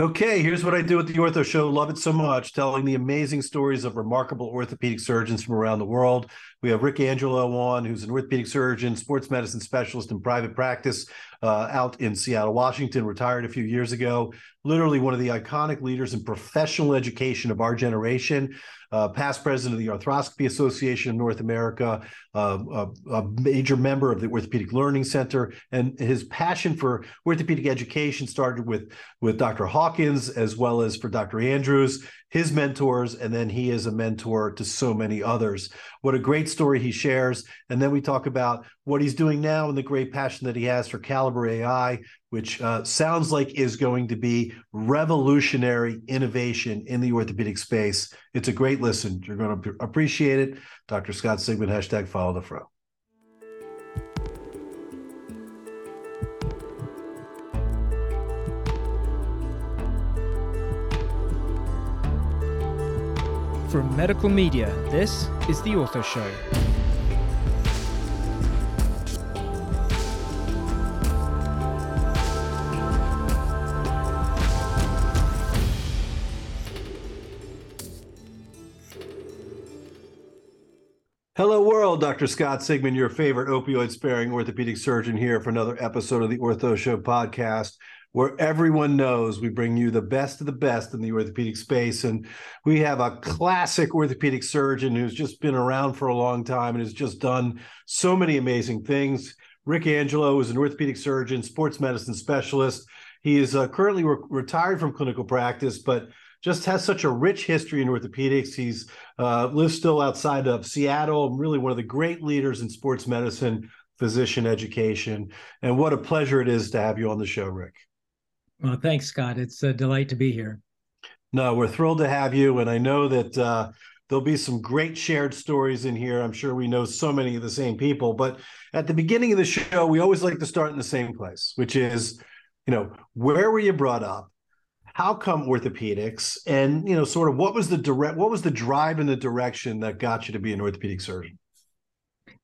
Okay, here's what I do at the Ortho Show. Love it so much, telling the amazing stories of remarkable orthopedic surgeons from around the world. We have Rick Angelo on, who's an orthopedic surgeon, sports medicine specialist in private practice uh, out in Seattle, Washington, retired a few years ago. Literally one of the iconic leaders in professional education of our generation uh, past president of the Arthroscopy Association of North America, uh, a, a, major member of the Orthopedic Learning Center, and his passion for orthopedic education started with with Dr. Hawkins as well as for Dr. Andrews his mentors, and then he is a mentor to so many others. What a great story he shares. And then we talk about what he's doing now and the great passion that he has for Caliber AI, which uh, sounds like is going to be revolutionary innovation in the orthopedic space. It's a great listen. You're going to appreciate it. Dr. Scott Sigman, hashtag follow the fro. From medical media, this is The Ortho Show. Hello, world. Dr. Scott Sigman, your favorite opioid sparing orthopedic surgeon, here for another episode of the Ortho Show podcast where everyone knows we bring you the best of the best in the orthopedic space. And we have a classic orthopedic surgeon who's just been around for a long time and has just done so many amazing things. Rick Angelo is an orthopedic surgeon, sports medicine specialist. He is uh, currently re- retired from clinical practice, but just has such a rich history in orthopedics. He's uh, lives still outside of Seattle, really one of the great leaders in sports medicine, physician education. And what a pleasure it is to have you on the show, Rick. Well, thanks, Scott. It's a delight to be here. No, we're thrilled to have you. And I know that uh, there'll be some great shared stories in here. I'm sure we know so many of the same people. But at the beginning of the show, we always like to start in the same place, which is, you know, where were you brought up? How come orthopedics? And, you know, sort of what was the direct, what was the drive and the direction that got you to be an orthopedic surgeon?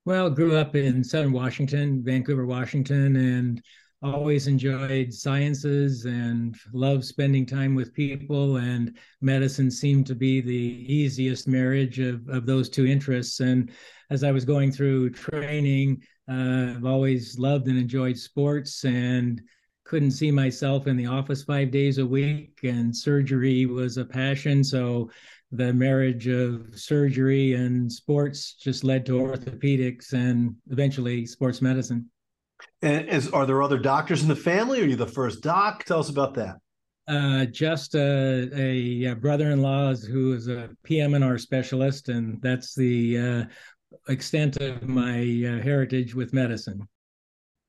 Well, grew up in Southern Washington, Vancouver, Washington, and always enjoyed sciences and loved spending time with people and medicine seemed to be the easiest marriage of, of those two interests. And as i was going through training uh, i've always loved and enjoyed sports and couldn't see myself in the office five days a week and surgery was a passion. So the marriage of surgery and sports just led to orthopedics and eventually sports medicine and is are there other doctors in the family? Are you the first doc? Tell us about that. Uh, just a, a, brother-in-law who is a PM&R specialist, and that's the uh, extent of my uh, heritage with medicine.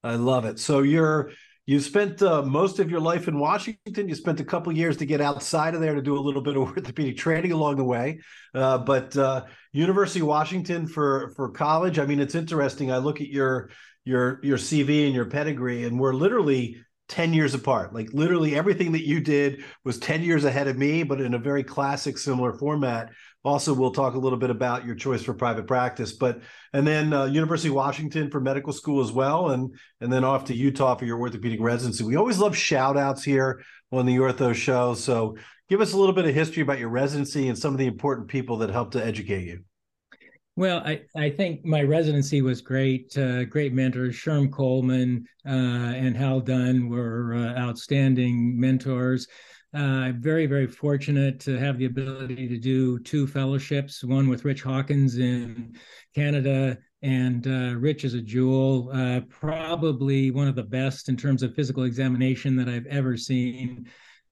I love it. So you're you spent uh, most of your life in Washington. You spent a couple years to get outside of there to do a little bit of orthopedic training along the way. Uh, but uh, University of Washington for for college. I mean, it's interesting. I look at your your your CV and your pedigree, and we're literally 10 years apart. Like literally everything that you did was 10 years ahead of me, but in a very classic, similar format. Also, we'll talk a little bit about your choice for private practice, but and then uh, University of Washington for medical school as well, and and then off to Utah for your orthopedic residency. We always love shout outs here on the Ortho Show. So give us a little bit of history about your residency and some of the important people that helped to educate you. Well, I, I think my residency was great. Uh, great mentors. Sherm Coleman uh, and Hal Dunn were uh, outstanding mentors. Uh, very, very fortunate to have the ability to do two fellowships, one with Rich Hawkins in Canada. And uh, Rich is a jewel, uh, probably one of the best in terms of physical examination that I've ever seen.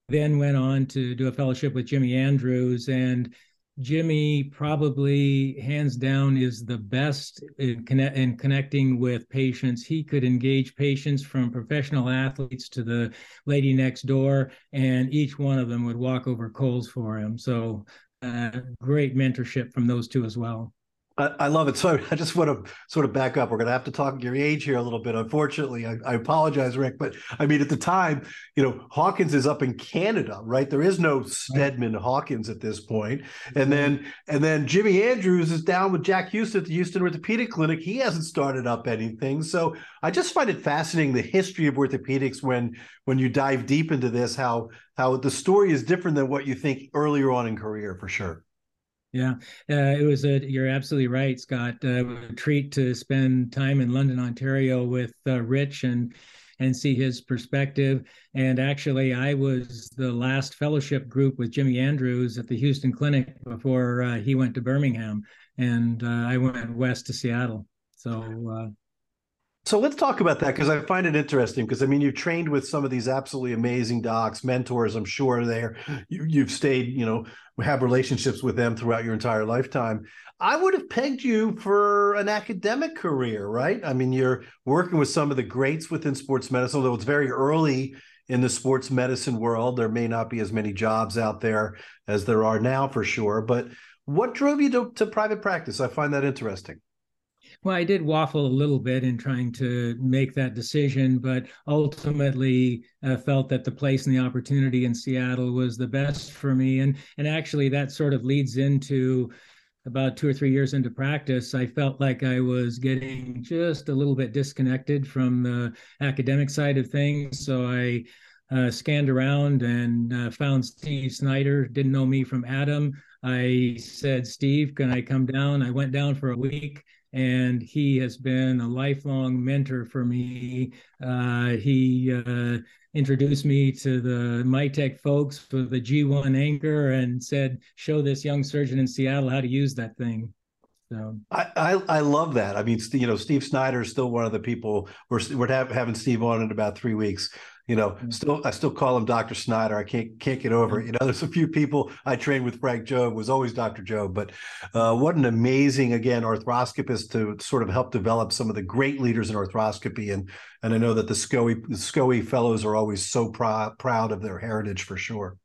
Then went on to do a fellowship with Jimmy Andrews. And Jimmy probably hands down is the best in, connect, in connecting with patients. He could engage patients from professional athletes to the lady next door, and each one of them would walk over coals for him. So, uh, great mentorship from those two as well. I, love it. So I just want to sort of back up. We're going to have to talk your age here a little bit. Unfortunately, I, I, apologize, Rick, but I mean, at the time, you know, Hawkins is up in Canada, right? There is no Steadman Hawkins at this point. And mm-hmm. then, and then Jimmy Andrews is down with Jack Hughston at the Hughston Orthopedic Clinic. He hasn't started up anything. So I just find it fascinating the history of orthopedics when when you dive deep into this, how how the story is different than what you think earlier on in career, for sure. Yeah, uh, it was a. You're absolutely right, Scott. Uh, a treat to spend time in London, Ontario, with uh, Rich and and see his perspective. And actually, I was the last fellowship group with Jimmy Andrews at the Hughston Clinic before uh, he went to Birmingham, and uh, I went west to Seattle. So uh, so let's talk about that because I find it interesting because I mean you've trained with some of these absolutely amazing docs, mentors. I'm sure there you, you've stayed, you know, have relationships with them throughout your entire lifetime. I would have pegged you for an academic career, right? I mean, you're working with some of the greats within sports medicine, although it's very early in the sports medicine world. There may not be as many jobs out there as there are now, for sure. But what drove you to, to private practice? I find that interesting. Well, I did waffle a little bit in trying to make that decision, but ultimately uh, felt that the place and the opportunity in Seattle was the best for me. And and actually, that sort of leads into about two or three years into practice. I felt like I was getting just a little bit disconnected from the academic side of things. So I uh, scanned around and uh, found Steve Snyder. Didn't know me from Adam. I said, Steve, can I come down? I went down for a week and he has been a lifelong mentor for me. Uh, he uh, introduced me to the Mitek folks with the G1 anchor and said, "Show this young surgeon in Seattle how to use that thing." So I, I, I love that. I mean, you know, Steve Snyder is still one of the people we're we're having Steve on in about three weeks. You know, mm-hmm. still I still call him Dr. Snyder. I can't can't get over it. You know, there's a few people I trained with Frank Jobe was always Dr. Jobe, but uh, what an amazing again arthroscopist to sort of help develop some of the great leaders in arthroscopy. And and I know that the SCOE the SCOE fellows are always so proud proud of their heritage for sure.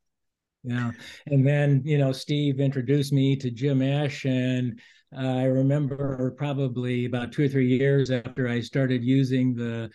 Yeah, and then you know Steve introduced me to Jim Esch and. Uh, I remember probably about two or three years after I started using the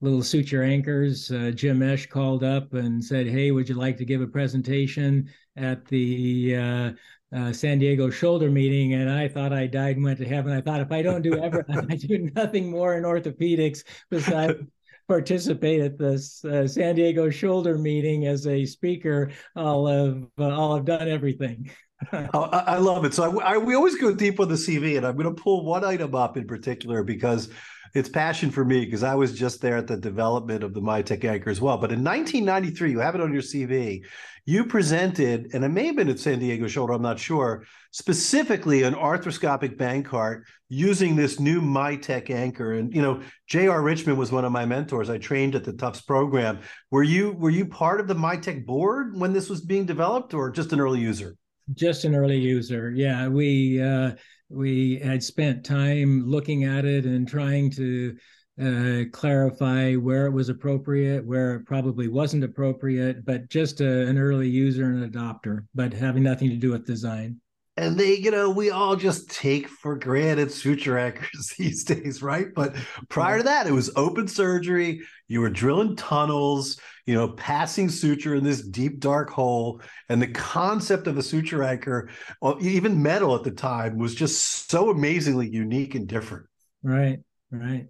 little suture anchors. Uh, Jim Esch called up and said, "Hey, would you like to give a presentation at the uh, uh, San Diego shoulder meeting?" And I thought I died and went to heaven. I thought if I don't do ever, I do nothing more in orthopedics besides participate at this uh, San Diego shoulder meeting as a speaker, I'll have uh, I'll have done everything. I, love it. So I, I, we always go deep on the CV, and I'm going to pull one item up in particular because it's passion for me because I was just there at the development of the Mitek anchor as well. But in 1993, you have it on your CV. You presented, and it may have been at San Diego Shoulder, I'm not sure, specifically an arthroscopic Bankart using this new Mitek anchor. And you know, J.R. Richmond was one of my mentors. I trained at the Tufts program. Were you were you part of the Mitek board when this was being developed, or just an early user? Just an early user. Yeah, we. Uh we had spent time looking at it and trying to uh, clarify where it was appropriate, where it probably wasn't appropriate, but just a, an early user and adopter, but having nothing to do with design and they, you know, we all just take for granted suture anchors these days, right? But prior to that, it was open surgery. You were drilling tunnels, you know, passing suture in this deep, dark hole. And the concept of a suture anchor, even metal at the time, was just so amazingly unique and different. Right, right.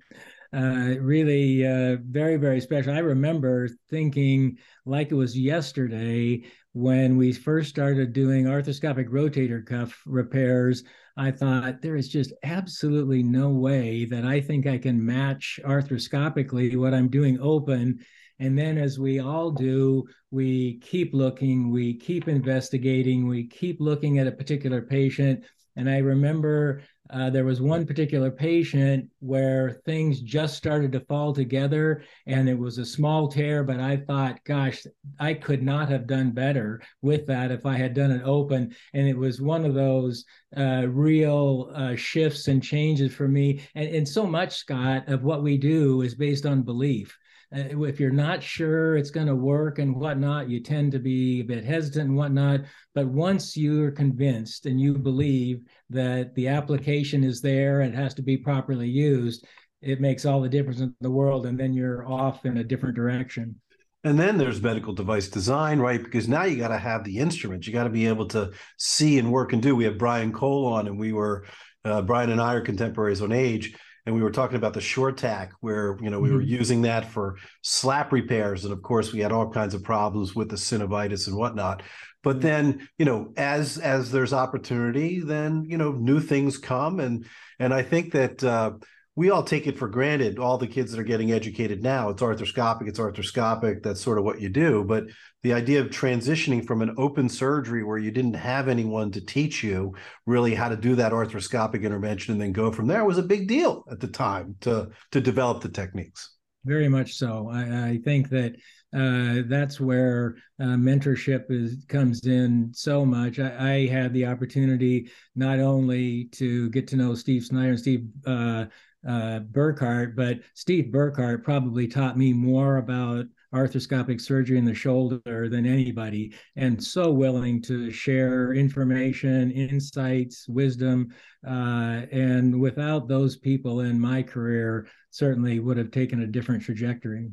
Uh, really uh, very, very special. I remember thinking, like it was yesterday, when we first started doing arthroscopic rotator cuff repairs, I thought there is just absolutely no way that I think I can match arthroscopically what I'm doing open. And then, as we all do, we keep looking, we keep investigating, we keep looking at a particular patient. And I remember uh, there was one particular patient where things just started to fall together and it was a small tear, but I thought, gosh, I could not have done better with that if I had done it open. And it was one of those uh, real uh, shifts and changes for me. And, and so much, Scott, of what we do is based on belief. Uh, if you're not sure it's going to work and whatnot, you tend to be a bit hesitant and whatnot. But once you're convinced and you believe that the application is there and has to be properly used, it makes all the difference in the world. And then you're off in a different direction. And then there's medical device design, right? Because now you got to have the instruments. You got to be able to see and work and do. We have Brian Cole on, and we were uh, Brian and I are contemporaries on age, and we were talking about the Suretac where you know we mm-hmm. were using that for slap repairs, and of course we had all kinds of problems with the synovitis and whatnot. But mm-hmm. then you know, as as there's opportunity, then you know new things come, and and I think that. Uh, we all take it for granted all the kids that are getting educated now. It's arthroscopic it's arthroscopic that's sort of what you do. But the idea of transitioning from an open surgery where you didn't have anyone to teach you really how to do that arthroscopic intervention and then go from there was a big deal at the time to to develop the techniques. Very much so. I, I think that uh, that's where uh, mentorship is comes in so much. I, I, had the opportunity not only to get to know Steve Snyder and Steve uh, uh, Burkhart, but Steve Burkhart probably taught me more about arthroscopic surgery in the shoulder than anybody, and so willing to share information, insights, wisdom. Uh, and without those people in my career, certainly would have taken a different trajectory.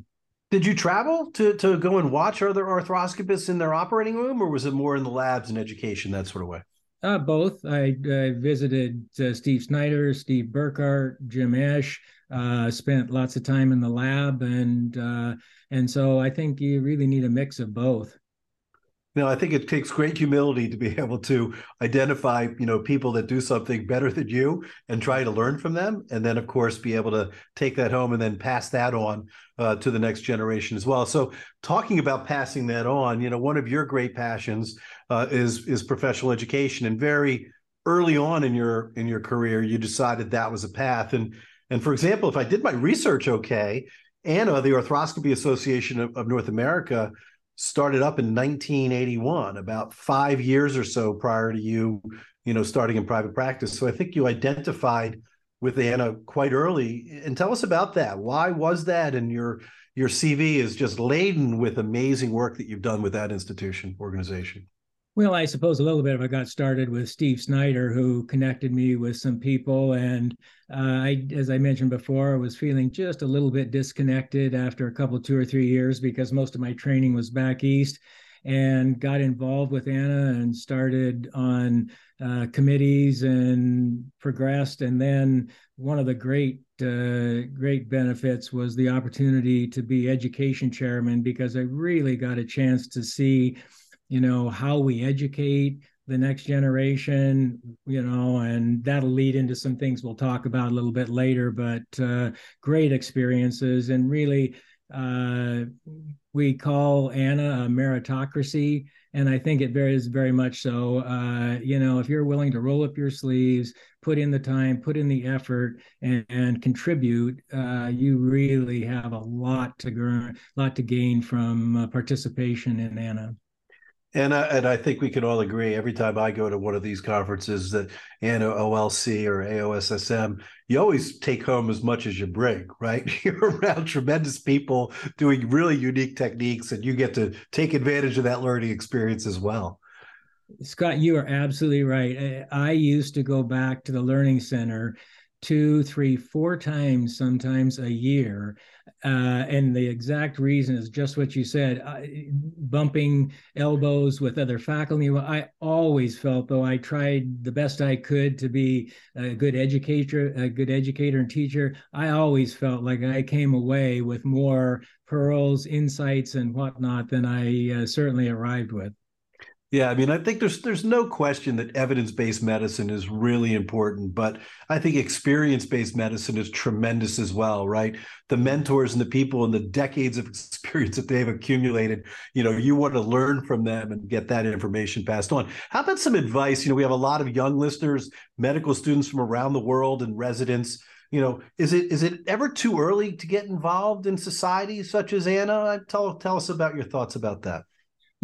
Did you travel to to go and watch other arthroscopists in their operating room, or was it more in the labs and education that sort of way? Uh, both. I, I visited uh, Steve Snyder, Steve Burkhart, Jim Esch. Uh, spent lots of time in the lab, and uh, and so I think you really need a mix of both. Now, I think it takes great humility to be able to identify, you know, people that do something better than you and try to learn from them, and then, of course, be able to take that home and then pass that on uh, to the next generation as well. So, talking about passing that on, you know, one of your great passions uh, is is professional education, and very early on in your in your career, you decided that was a path. And and for example, if I did my research okay, AANA, the Arthroscopy Association of, of North America started up in 1981, about five years or so prior to you, you know, starting in private practice. So I think you identified with AANA quite early. And tell us about that. Why was that? And your your CV is just laden with amazing work that you've done with that institution organization. Well, I suppose a little bit of I got started with Steve Snyder, who connected me with some people, and uh, I, as I mentioned before, was feeling just a little bit disconnected after a couple, two or three years, because most of my training was back east, and got involved with AANA and started on uh, committees and progressed, and then one of the great uh, great benefits was the opportunity to be education chairman because I really got a chance to see you know how we educate the next generation you know and that'll lead into some things we'll talk about a little bit later but uh, great experiences. And really uh, we call AANA a meritocracy and i think it very is very much so. Uh, you know if you're willing to roll up your sleeves put in the time put in the effort and, and contribute uh, you really have a lot to lot to gain from uh, participation in AANA and I, and I think we can all agree every time I go to one of these conferences that AANA OLC or AOSSM, you always take home as much as you bring, right? You're around tremendous people doing really unique techniques, and you get to take advantage of that learning experience as well. Scott, you are absolutely right. I used to go back to the Learning Center two, three, four times sometimes a year. Uh, and the exact reason is just what you said I, bumping elbows with other faculty. I always felt, though I tried the best I could to be a good educator, a good educator and teacher, I always felt like I came away with more pearls, insights, and whatnot than I uh, certainly arrived with. Yeah, I mean, I think there's there's no question that evidence-based medicine is really important, but I think experience-based medicine is tremendous as well, right? The mentors and the people and the decades of experience that they've accumulated, you know, you want to learn from them and get that information passed on. How about some advice? You know, we have a lot of young listeners, medical students from around the world and residents you know is it is it ever too early to get involved in societies such as AANA tell tell us about your thoughts about that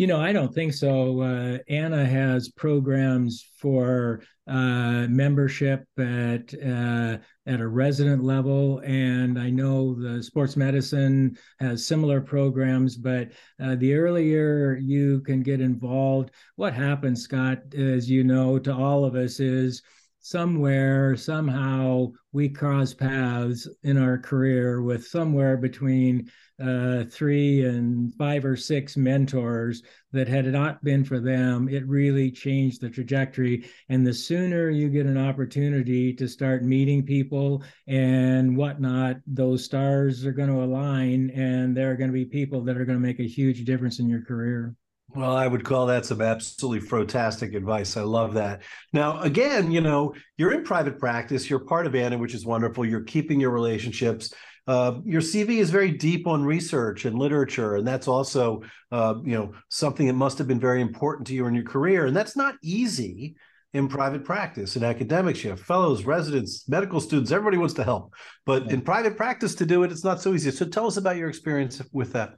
you know, I don't think so. Uh, AANA has programs for uh, membership at uh, at a resident level. And I know the sports medicine has similar programs, but uh, the earlier you can get involved, what happens, Scott, as you know, to all of us is somewhere, somehow, we cross paths in our career with somewhere between uh, three and five or six mentors that had it not been for them, it really changed the trajectory. And the sooner you get an opportunity to start meeting people and whatnot, those stars are going to align and there are going to be people that are going to make a huge difference in your career. Well, I would call that some absolutely fantastic advice. I love that. Now, again, you know, you're in private practice, you're part of AANA, which is wonderful. You're keeping your relationships. Uh, your CV is very deep on research and literature, and that's also, uh, you know, something that must have been very important to you in your career. And that's not easy in private practice in academics. You have fellows residents medical students everybody wants to help but in private practice to do it it's not so easy. So tell us about your experience with that.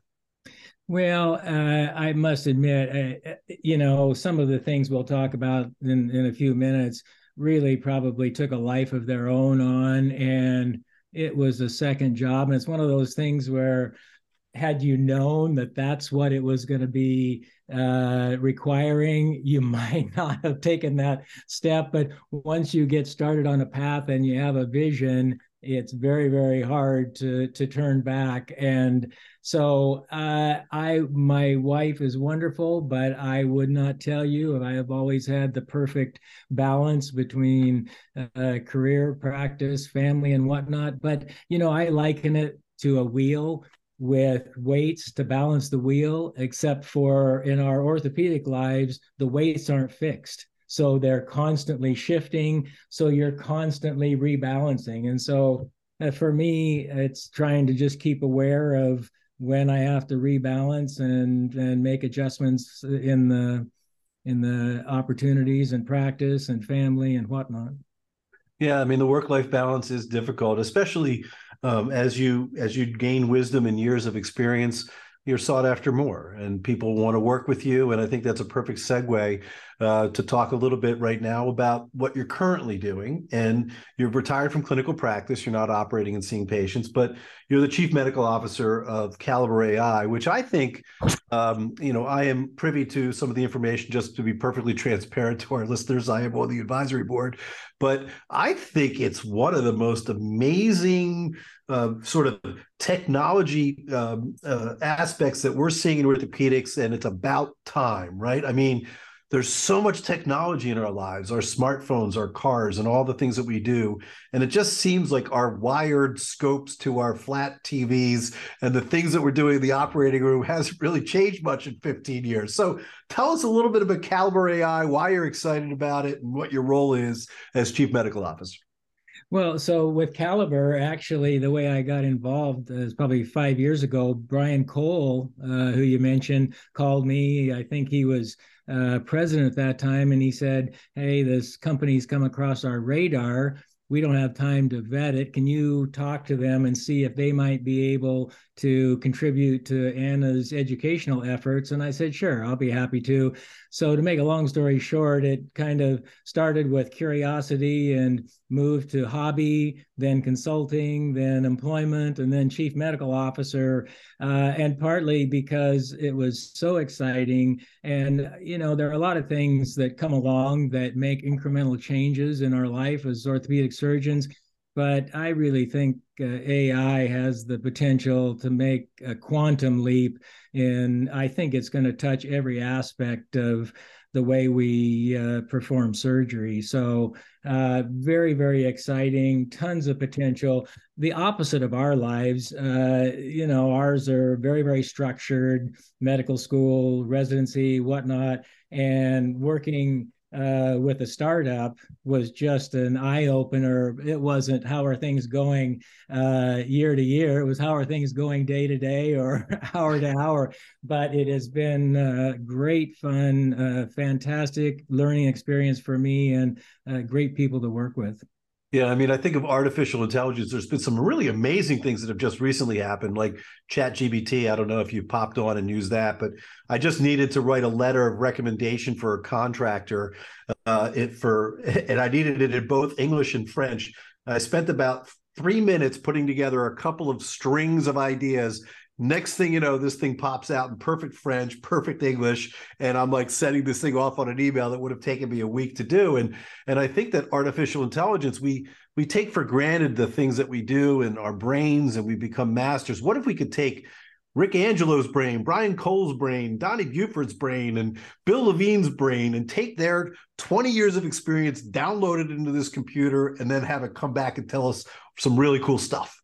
Well, uh, I must admit, uh, you know, some of the things we'll talk about in, in a few minutes really probably took a life of their own on, and it was a second job. And it's one of those things where, had you known that that's what it was going to be uh, requiring, you might not have taken that step. But once you get started on a path and you have a vision, it's very very hard to to turn back and so uh, i my wife is wonderful but i would not tell you i have always had the perfect balance between uh, career practice family and whatnot. But you know i liken it to a wheel with weights to balance the wheel except for in our orthopedic lives the weights aren't fixed. So they're constantly shifting. So you're constantly rebalancing. And so uh, for me it's trying to just keep aware of when i have to rebalance and and make adjustments in the in the opportunities and practice and family and whatnot. Yeah i mean the work life balance is difficult especially um, as you as you gain wisdom and years of experience you're sought after more and people want to work with you and i think that's a perfect segue uh, to talk a little bit right now about what you're currently doing and you're retired from clinical practice you're not operating and seeing patients but you're the chief medical officer of caliber ai which i think um, you know i am privy to some of the information just to be perfectly transparent to our listeners i am on the advisory board but i think it's one of the most amazing uh, sort of technology um, uh, aspects that we're seeing in orthopedics, and it's about time, right? I mean, there's so much technology in our lives our smartphones our cars and all the things that we do. And it just seems like our wired scopes to our flat tvs and the things that we're doing in the operating room hasn't really changed much in 15 years. So tell us a little bit about caliber ai why you're excited about it and what your role is as chief medical officer well, so with Caliber, actually, the way I got involved is probably five years ago. Brian Cole, uh, who you mentioned, called me. I think he was uh, president at that time, and he said, "Hey, this company's come across our radar we don't have time to vet it. Can you talk to them and see if they might be able to contribute to AANA's educational efforts? And I said, sure, I'll be happy to. So, to make a long story short, it kind of started with curiosity and moved to hobby, then consulting, then employment, and then chief medical officer. Uh, and partly because it was so exciting. And, you know, there are a lot of things that come along that make incremental changes in our life as orthopedic surgeons. But I really think uh, AI has the potential to make a quantum leap. And I think it's going to touch every aspect of the way we uh, perform surgery. So, uh, very, very exciting, tons of potential. The opposite of our lives, uh, you know, ours are very, very structured medical school, residency, whatnot, and working uh, with a startup was just an eye opener. It wasn't how are things going uh, year to year. It was how are things going day to day or hour to hour. But it has been uh, great fun, uh, fantastic learning experience for me, and uh, great people to work with. Yeah, I mean, I think of artificial intelligence. There's been some really amazing things that have just recently happened, like ChatGPT. I don't know if you popped on and used that, but I just needed to write a letter of recommendation for a contractor, uh, it for, and I needed it in both English and French I spent about three minutes putting together a couple of strings of ideas. Next thing you know, this thing pops out in perfect French, perfect English, and I'm like sending this thing off on an email that would have taken me a week to do. And and I think that artificial intelligence, we we take for granted the things that we do in our brains, and we become masters. What if we could take Rick Angelo's brain, Brian Cole's brain, Donnie Buford's brain, and Bill Levine's brain, and take their 20 years of experience, download it into this computer, and then have it come back and tell us some really cool stuff.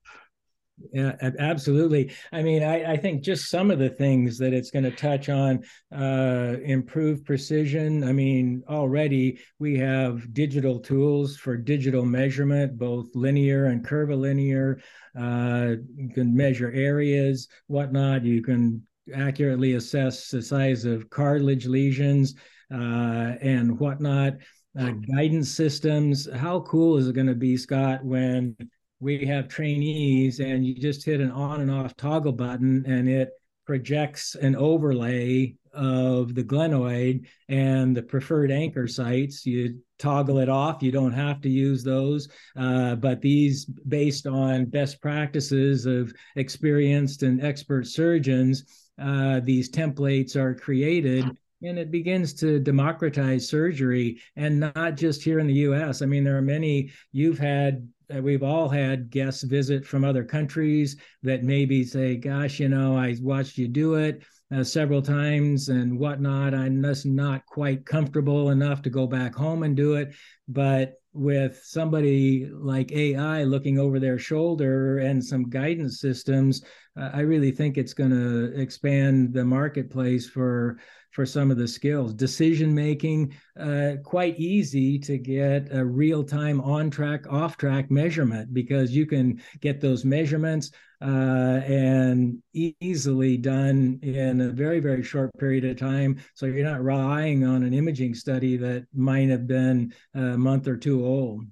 Yeah, absolutely. I mean, I, I, think just some of the things that it's going to touch on uh, improve precision. I mean, already we have digital tools for digital measurement, both linear and curvilinear. Uh, you can measure areas, whatnot. You can accurately assess the size of cartilage lesions uh, and whatnot. Uh, guidance systems. How cool is it going to be, Scott, when we have trainees and you just hit an on and off toggle button and it projects an overlay of the glenoid and the preferred anchor sites. You toggle it off. You don't have to use those, uh, but these, based on best practices of experienced and expert surgeons, uh, these templates are created and it begins to democratize surgery and not just here in the US. I mean, there are many, you've had we've all had guests visit from other countries that maybe say, "Gosh, you know, I watched you do it uh, several times and whatnot. I'm just not quite comfortable enough to go back home and do it." But with somebody like AI looking over their shoulder and some guidance systems, uh, I really think it's going to expand the marketplace for for some of the skills. Decision making, uh, quite easy to get a real time on track, off track measurement because you can get those measurements uh, and e- easily done in a very, very short period of time. So you're not relying on an imaging study that might have been a month or two old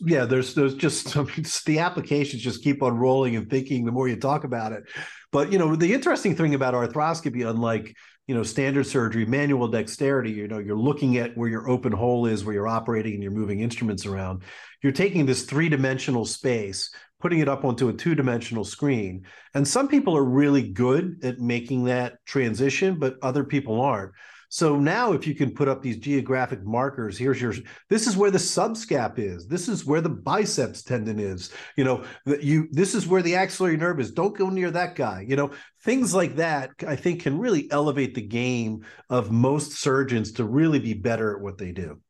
yeah there's there's just I mean, the applications just keep on rolling and thinking the more you talk about it but you know the interesting thing about arthroscopy unlike you know standard surgery manual dexterity you know you're looking at where your open hole is where you're operating and you're moving instruments around. You're taking this three-dimensional space putting it up onto a two-dimensional screen. And some people are really good at making that transition but other people aren't so now if you can put up these geographic markers, here's your this is where the subscap is. This is where the biceps tendon is. You know, you this is where the axillary nerve is. Don't go near that guy. You know, things like that I think can really elevate the game of most surgeons to really be better at what they do.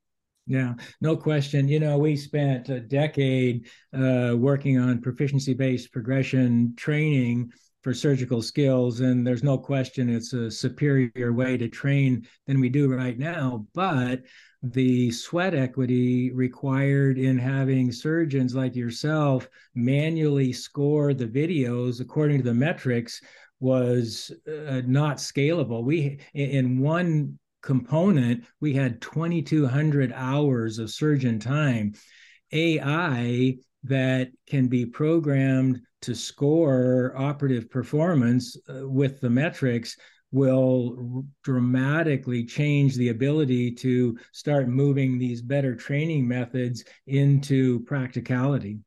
Yeah, no question. You know, we spent a decade uh, working on proficiency based progression training for surgical skills. And there's no question it's a superior way to train than we do right now. But the sweat equity required in having surgeons like yourself manually score the videos according to the metrics was uh, not scalable. We, in one component, we had 2,200 hours of surgeon time. AI that can be programmed to score operative performance uh, with the metrics will dramatically change the ability to start moving these better training methods into practicality.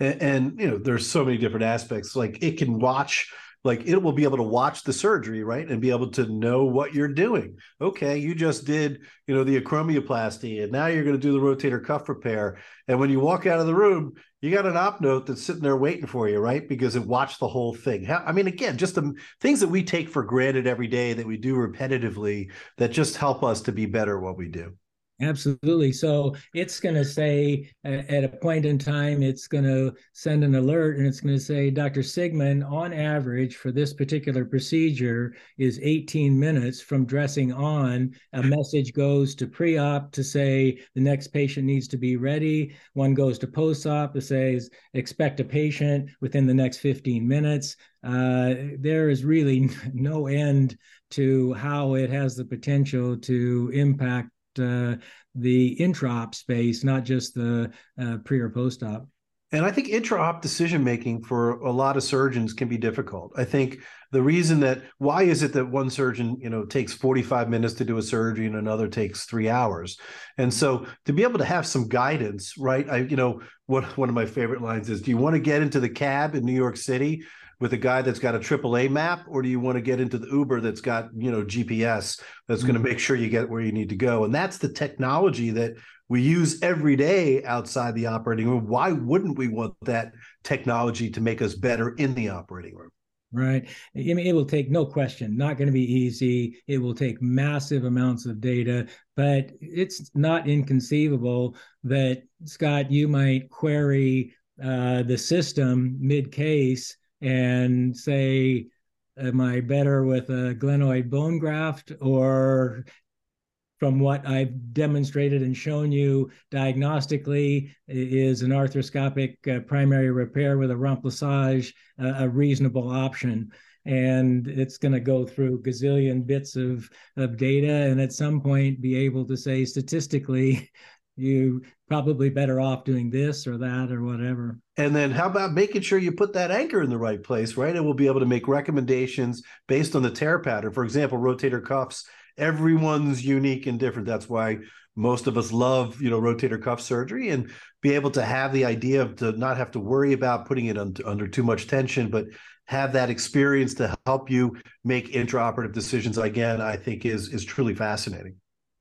And, and, you know there's so many different aspects. Like it can watch like it will be able to watch the surgery right and be able to know what you're doing. Okay you just did you know the acromioplasty and now you're going to do the rotator cuff repair. And when you walk out of the room you got an op note that's sitting there waiting for you right because it watched the whole thing. I mean again just the things that we take for granted every day that we do repetitively that just help us to be better at what we do Absolutely. So it's going to say at a point in time, it's going to send an alert and it's going to say, Dr. Sigman, on average for this particular procedure is 18 minutes from dressing on. A message goes to pre op to say the next patient needs to be ready. One goes to post op that says, expect a patient within the next 15 minutes. Uh, there is really no end to how it has the potential to impact uh, the intra-op space, not just the uh, pre or post-op. And I think intra-op decision making for a lot of surgeons can be difficult. I think the reason that why is it that one surgeon, you know, takes 45 minutes to do a surgery and another takes 3 hours. And so to be able to have some guidance, right? I you know, what one of my favorite lines is do you want to get into the cab in New York City with a guy that's got a AAA map or do you want to get into the Uber that's got, you know, GPS that's mm-hmm. going to make sure you get where you need to go? And that's the technology that we use every day outside the operating room. Why wouldn't we want that technology to make us better in the operating room? Right. I mean, it will take no question, not going to be easy. It will take massive amounts of data, but it's not inconceivable that, Scott, you might query uh, the system mid case and say, Am I better with a glenoid bone graft or from what I've demonstrated and shown you diagnostically, is an arthroscopic uh, primary repair with a remplissage uh, a reasonable option. And it's going to go through gazillion bits of, of data, and at some point be able to say statistically, you probably better off doing this or that or whatever. And then how about making sure you put that anchor in the right place, right? And we'll be able to make recommendations based on the tear pattern. For example, rotator cuffs everyone's unique and different. That's why most of us love, you know, rotator cuff surgery and be able to have the idea of to not have to worry about putting it under, under too much tension, but have that experience to help you make intraoperative decisions again, I think is is truly fascinating.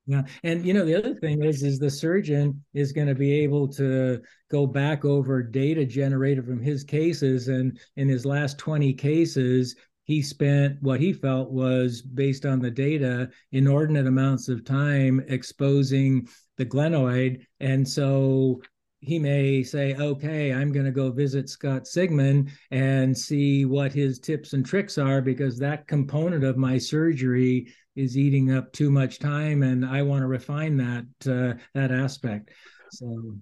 Yeah, and you know the other thing is is the surgeon is going to be able to go back over data generated from his cases, and in his last twenty cases, he spent what he felt was based on the data inordinate amounts of time exposing the glenoid and so he may say okay i'm going to go visit scott sigman and see what his tips and tricks are because that component of my surgery is eating up too much time and i want to refine that uh, that aspect. So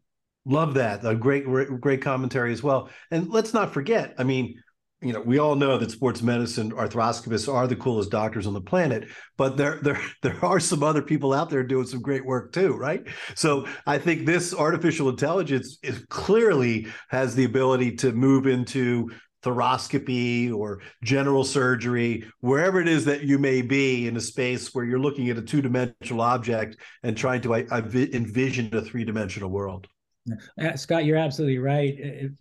love that. A great great commentary as well. And let's not forget i mean you know, we all know that sports medicine arthroscopists are the coolest doctors on the planet, but there there there are some other people out there doing some great work too, right? So I think this artificial intelligence is clearly has the ability to move into thoracoscopy or general surgery, wherever it is that you may be in a space where you're looking at a two-dimensional object and trying to envision a three-dimensional world. Uh, Scott, you're absolutely right.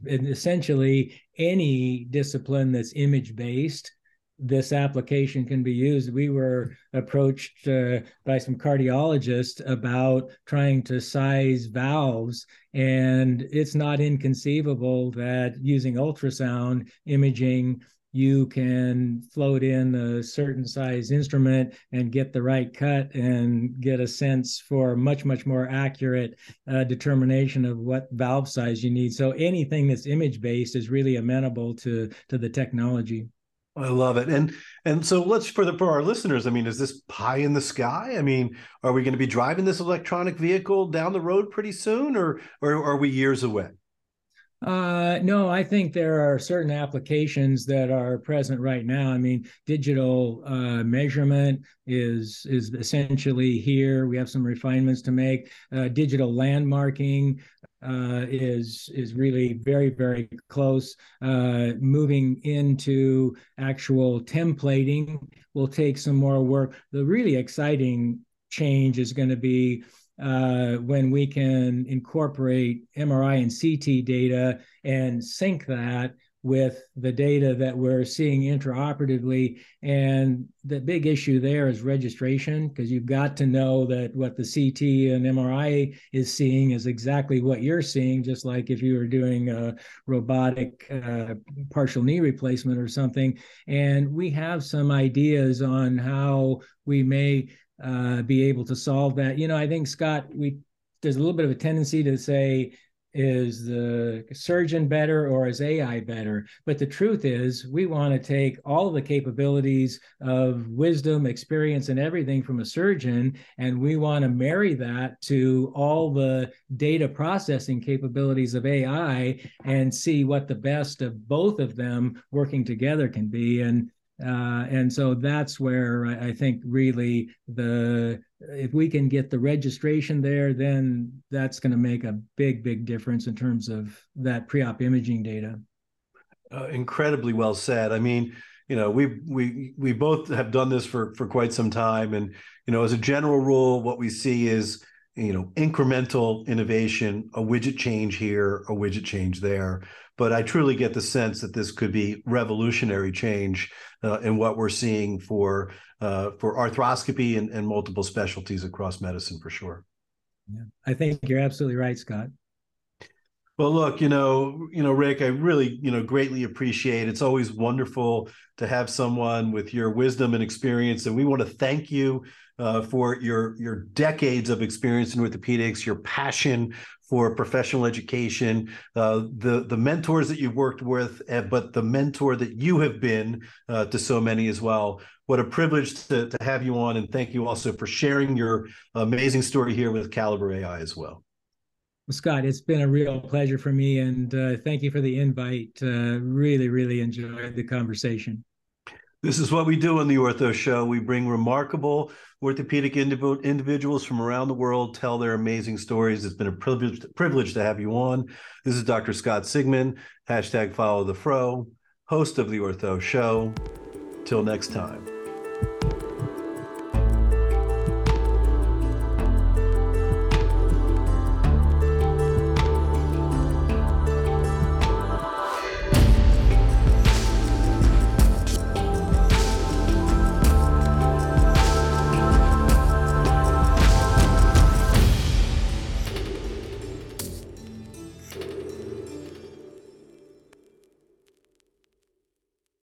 And essentially, any discipline that's image based, this application can be used. We were approached uh, by some cardiologists about trying to size valves, and it's not inconceivable that using ultrasound imaging you can float in a certain size instrument and get the right cut and get a sense for much much more accurate uh, determination of what valve size you need so anything that's image based is really amenable to to the technology I love it. And and so let's for the for our listeners, I mean, is this pie in the sky? I mean, are we going to be driving this electronic vehicle down the road pretty soon or or are we years away? Uh, no, I think there are certain applications that are present right now. I mean, digital uh, measurement is is essentially here. We have some refinements to make. Uh, digital landmarking uh, is is really very very close. Uh, moving into actual templating will take some more work. The really exciting change is going to be uh, when we can incorporate MRI and CT data and sync that with the data that we're seeing intraoperatively. And the big issue there is registration, because you've got to know that what the CT and MRI is seeing is exactly what you're seeing, just like if you were doing a robotic uh, partial knee replacement or something. And we have some ideas on how we may uh, be able to solve that. You know, I think Scott, we there's a little bit of a tendency to say, is the surgeon better or is AI better? But the truth is, we want to take all the capabilities of wisdom, experience, and everything from a surgeon, and we want to marry that to all the data processing capabilities of AI and see what the best of both of them working together can be. And Uh, and so that's where I, I, think really the if we can get the registration there, then that's going to make a big, big difference in terms of that pre-op imaging data. Uh, incredibly well said. I mean, you know, we we we both have done this for for quite some time, and you know, as a general rule, what we see is you know incremental innovation, a widget change here, a widget change there but I truly get the sense that this could be revolutionary change uh, in what we're seeing for uh, for arthroscopy and, and multiple specialties across medicine for sure. Yeah, I think you're absolutely right, Scott. Well, look, you know, you know, Rick, I really, you know, greatly appreciate. It's always wonderful to have someone with your wisdom and experience, and we want to thank you uh, for your your decades of experience in orthopedics, your passion for professional education, uh, the the mentors that you've worked with, uh, but the mentor that you have been uh, to so many as well. What a privilege to, to have you on, and thank you also for sharing your amazing story here with Caliber AI as well. Well, Scott, it's been a real pleasure for me, and uh, thank you for the invite. Uh, really, really enjoyed the conversation. This is what we do on the Ortho Show. We bring remarkable orthopedic indiv- individuals from around the world tell their amazing stories. It's been a privilege, privilege to have you on. This is Dr. Scott Sigman, hashtag follow the fro, host of the Ortho Show. Till next time.